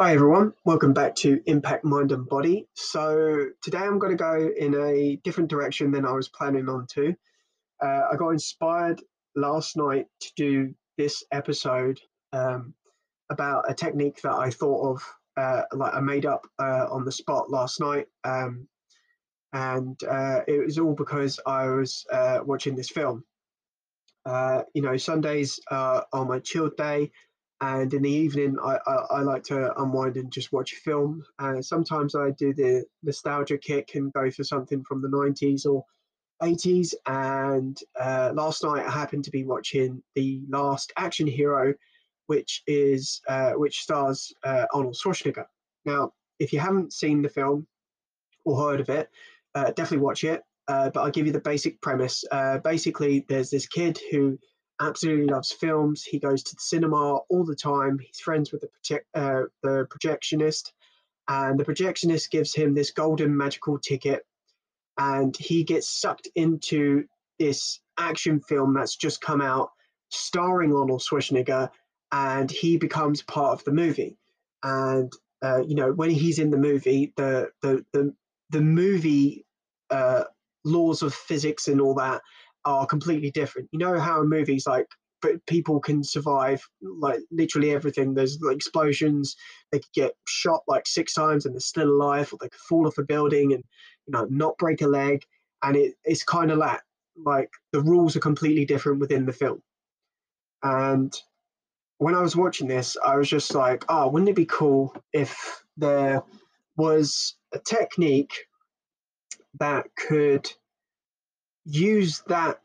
Hi everyone, welcome back to Impact Mind and Body. So today I'm going to go in a different direction than I was planning on to. Uh, I got inspired last night to do this episode um, about a technique that I thought of, uh, like I made up uh, on the spot last night. Um, and uh, it was all because I was uh, watching this film. Uh, you know, Sundays are my chilled day and in the evening I, I, I, like to unwind and just watch a film. Uh, sometimes i do the nostalgia kick and go for something from the 90s or 80s and uh, last night i happened to be watching the last action hero which is uh, which stars uh, arnold schwarzenegger. Now if you haven't seen the film or heard of it uh, definitely watch it. Uh, but i'll give you the basic premise. Basically there's this kid who absolutely loves films. He goes to the cinema all the time. He's friends with the uh, the projectionist, and the projectionist gives him this golden magical ticket, and he gets sucked into this action film that's just come out, starring Arnold Schwarzenegger, and he becomes part of the movie. And uh, you know, when he's in the movie, the the the the movie uh, laws of physics and all that are completely different. You know how in movies like but people can survive like literally everything. There's like, explosions. They could get shot like six times and they're still alive, or they could fall off a building and you know not break a leg. And it, it's kind of like like the rules are completely different within the film. And when I was watching this, I was just like, oh, wouldn't it be cool if there was a technique that could use that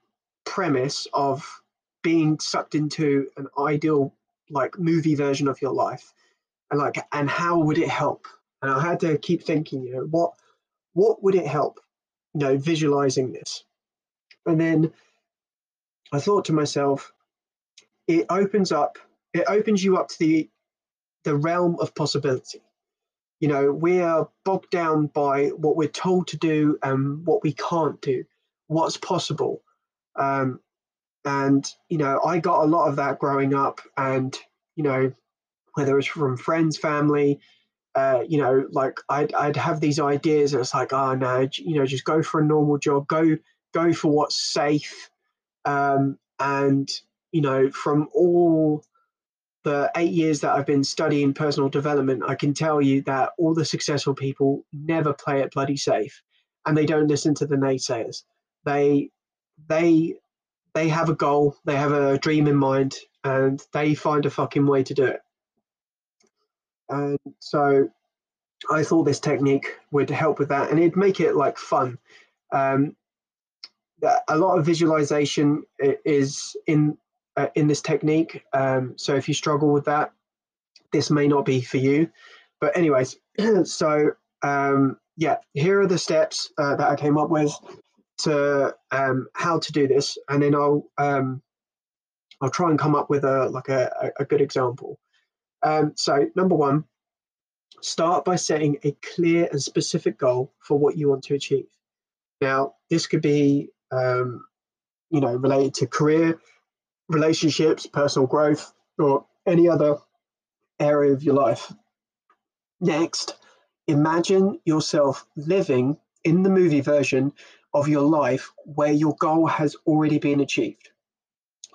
premise of being sucked into an ideal like movie version of your life and like and how would it help? And i had to keep thinking you know what what would it help you know visualizing this? And then i thought to myself it opens up it opens you up to the the realm of possibility. You know we are bogged down by what we're told to do and what we can't do what's possible. Um, and, you know, I got a lot of that growing up. And, you know, whether it's from friends, family, uh, you know, like I'd, I'd have these ideas and it's like, oh no, you know, just go for a normal job, go, go for what's safe. Um, and, you know, from all the eight years that I've been studying personal development, I can tell you that all the successful people never play it bloody safe and they don't listen to the naysayers they they they have a goal, they have a dream in mind, and they find a fucking way to do it. And so I thought this technique would help with that, and it'd make it like fun. Um, a lot of visualization is in uh, in this technique. Um, so if you struggle with that, this may not be for you. But anyways, so um, yeah, here are the steps uh, that I came up with to um, how to do this, and then I'll um, I'll try and come up with a like a, a good example. Um, so number one, start by setting a clear and specific goal for what you want to achieve. Now, this could be um, you know related to career, relationships, personal growth, or any other area of your life. Next, imagine yourself living in the movie version of your life where your goal has already been achieved.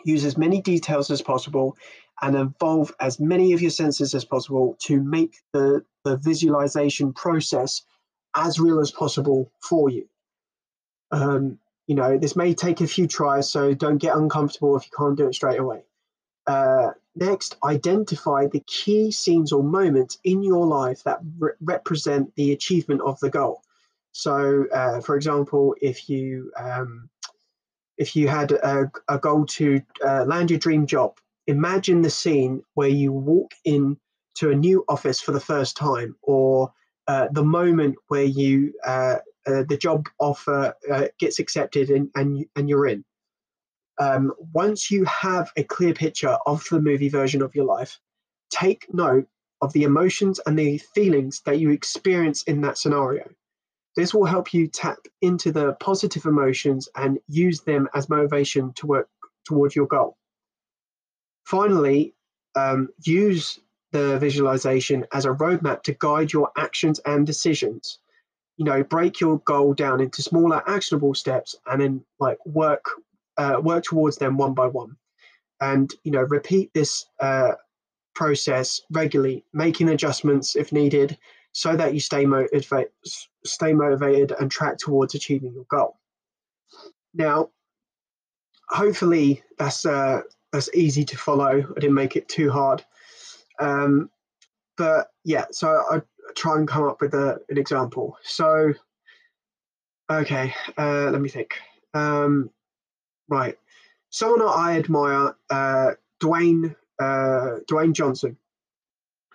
Use as many details as possible and involve as many of your senses as possible to make the, the visualization process as real as possible for you. Um, you know, this may take a few tries, so don't get uncomfortable if you can't do it straight away. Uh, next, identify the key scenes or moments in your life that re- represent the achievement of the goal. So, uh, for example, if you um, if you had a, a goal to uh, land your dream job, imagine the scene where you walk in to a new office for the first time, or uh, the moment where you uh, uh, the job offer uh, gets accepted and and, and you're in. Um, once you have a clear picture of the movie version of your life, take note of the emotions and the feelings that you experience in that scenario. This will help you tap into the positive emotions and use them as motivation to work towards your goal. Finally, um, use the visualization as a roadmap to guide your actions and decisions. You know, break your goal down into smaller, actionable steps, and then like work uh, work towards them one by one. And you know, repeat this uh, process regularly, making adjustments if needed, so that you stay motivated, stay motivated, and track towards achieving your goal. Now, hopefully, that's uh, that's easy to follow. I didn't make it too hard. Um, but yeah, so I try and come up with a, an example. So, okay, uh, let me think. Um, right, someone I admire, uh, Dwayne uh, Dwayne Johnson.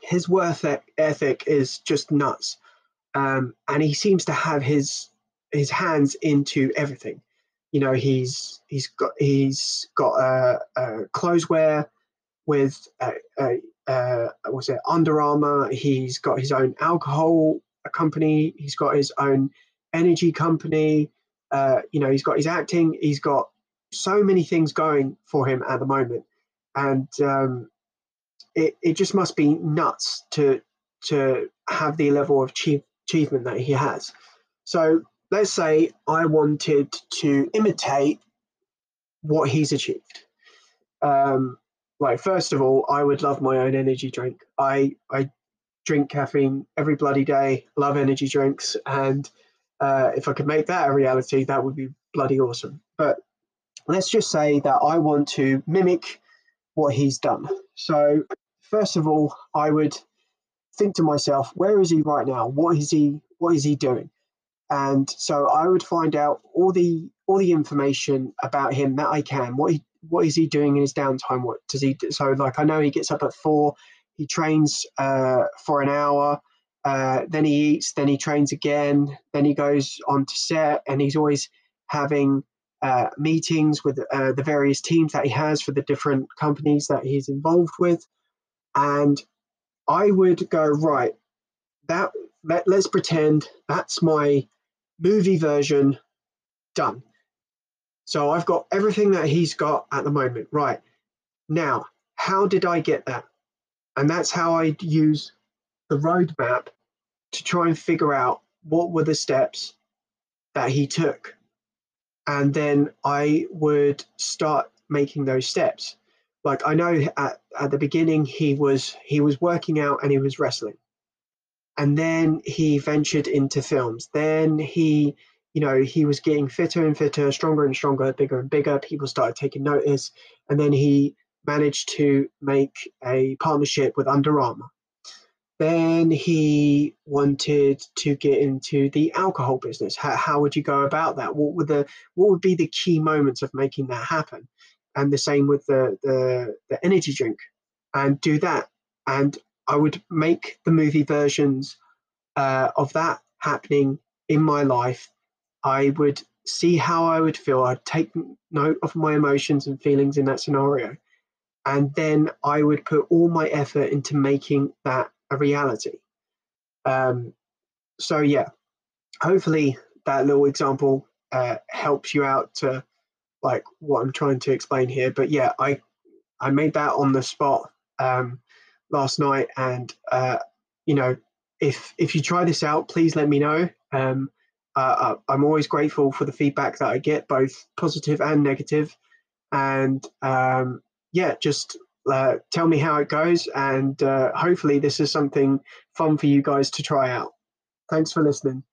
His worth ethic is just nuts, um, and he seems to have his his hands into everything. You know, he's he's got he's got a, a clothes wear with a, uh, what's it, Under Armour. He's got his own alcohol company. He's got his own energy company. Uh, you know, he's got his acting. He's got so many things going for him at the moment, and um, it it just must be nuts to to have the level of achievement that he has. So let's say I wanted to imitate what he's achieved. Um, like first of all, I would love my own energy drink. I I drink caffeine every bloody day. Love energy drinks, and uh, if I could make that a reality, that would be bloody awesome. But let's just say that I want to mimic what he's done. So first of all, I would think to myself, where is he right now? What is he? What is he doing? And so I would find out all the all the information about him that I can. What he what is he doing in his downtime? What does he do? So, like, I know he gets up at four, he trains uh, for an hour, uh, then he eats, then he trains again, then he goes on to set, and he's always having uh, meetings with uh, the various teams that he has for the different companies that he's involved with. And I would go, right, that let, let's pretend that's my movie version done so I've got everything that he's got at the moment. Right. Now, how did I get that? And that's how I use the roadmap to try and figure out what were the steps that he took. And then I would start making those steps. Like I know at, at the beginning he was he was working out and he was wrestling. And then he ventured into films. Then he you know, he was getting fitter and fitter, stronger and stronger, bigger and bigger. People started taking notice. And then he managed to make a partnership with Under Armour. Then he wanted to get into the alcohol business. How, how would you go about that? What would the what would be the key moments of making that happen? And the same with the the, the energy drink, and do that. And I would make the movie versions uh, of that happening in my life I would see how I would feel. I'd take note of my emotions and feelings in that scenario. And then I would put all my effort into making that a reality. Um, so, yeah, hopefully that little example uh, helps you out to like what I'm trying to explain here. But yeah, I I made that on the spot um, last night, and uh, you know, if if you try this out, please let me know. Um, uh, I'm always grateful for the feedback that I get, both positive and negative. And um, yeah, just uh, tell me how it goes. And uh, hopefully, this is something fun for you guys to try out. Thanks for listening.